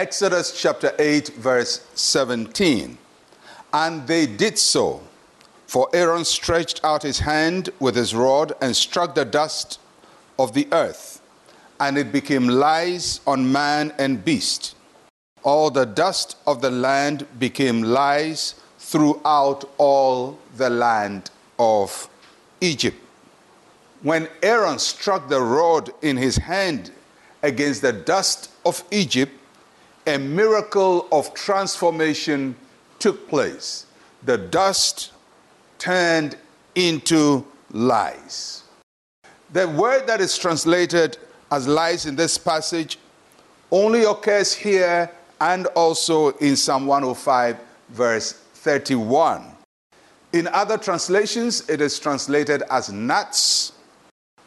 Exodus chapter 8, verse 17. And they did so, for Aaron stretched out his hand with his rod and struck the dust of the earth, and it became lice on man and beast. All the dust of the land became lice throughout all the land of Egypt. When Aaron struck the rod in his hand against the dust of Egypt, a miracle of transformation took place. The dust turned into lies. The word that is translated as lies in this passage only occurs here and also in Psalm 105, verse 31. In other translations, it is translated as gnats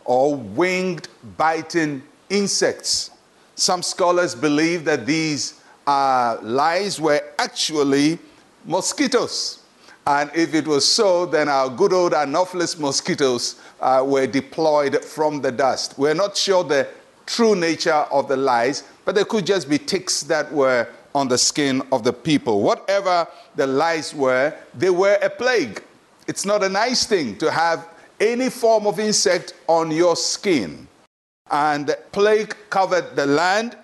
or winged biting insects. Some scholars believe that these uh, lice were actually mosquitoes. And if it was so, then our good old Anopheles mosquitoes uh, were deployed from the dust. We're not sure the true nature of the lies, but they could just be ticks that were on the skin of the people. Whatever the lies were, they were a plague. It's not a nice thing to have any form of insect on your skin. And plague covered the land,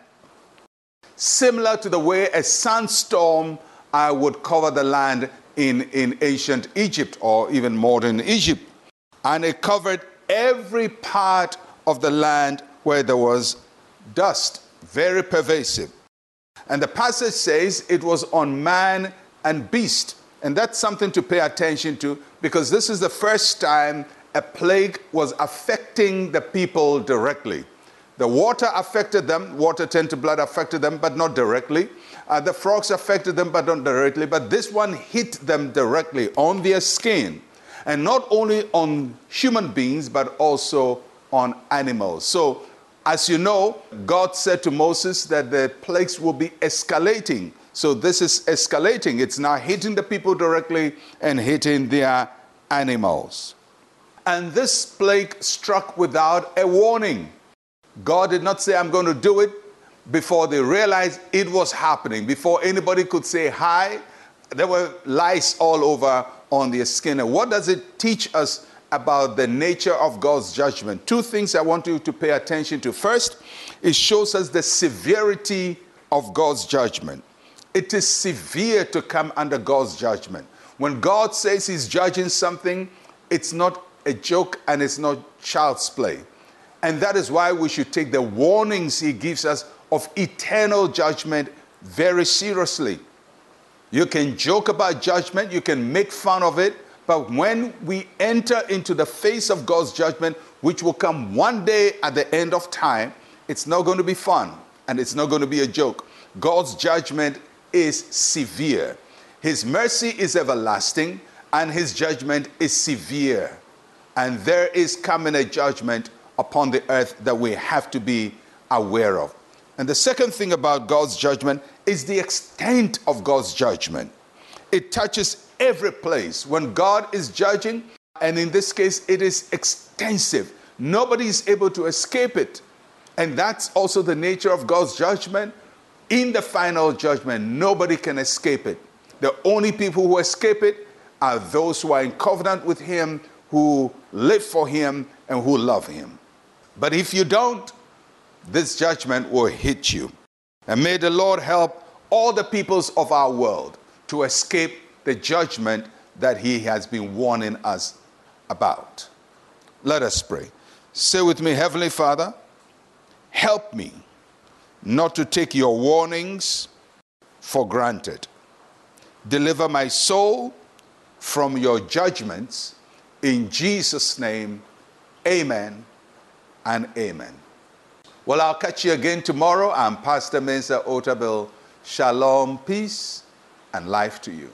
similar to the way a sandstorm uh, would cover the land in, in ancient Egypt or even modern Egypt. And it covered every part of the land where there was dust, very pervasive. And the passage says it was on man and beast. And that's something to pay attention to because this is the first time a plague was affecting the people directly. The water affected them, water turned to blood affected them, but not directly. Uh, the frogs affected them, but not directly. But this one hit them directly on their skin. And not only on human beings, but also on animals. So, as you know, God said to Moses that the plagues will be escalating. So, this is escalating. It's now hitting the people directly and hitting their animals. And this plague struck without a warning. God did not say, I'm going to do it before they realized it was happening. Before anybody could say hi, there were lice all over on their skin. And what does it teach us about the nature of God's judgment? Two things I want you to pay attention to. First, it shows us the severity of God's judgment. It is severe to come under God's judgment. When God says He's judging something, it's not a joke and it's not child's play. And that is why we should take the warnings He gives us of eternal judgment very seriously. You can joke about judgment, you can make fun of it, but when we enter into the face of God's judgment, which will come one day at the end of time, it's not going to be fun and it's not going to be a joke. God's judgment is severe. His mercy is everlasting and his judgment is severe. And there is coming a judgment upon the earth that we have to be aware of. And the second thing about God's judgment is the extent of God's judgment. It touches every place. When God is judging, and in this case, it is extensive, nobody is able to escape it. And that's also the nature of God's judgment. In the final judgment, nobody can escape it. The only people who escape it are those who are in covenant with Him, who live for Him, and who love Him. But if you don't, this judgment will hit you. And may the Lord help all the peoples of our world to escape the judgment that He has been warning us about. Let us pray. Say with me, Heavenly Father, help me not to take your warnings for granted. Deliver my soul from your judgments. In Jesus' name, amen and amen. Well, I'll catch you again tomorrow. I'm Pastor Mensa Otabil. Shalom, peace, and life to you.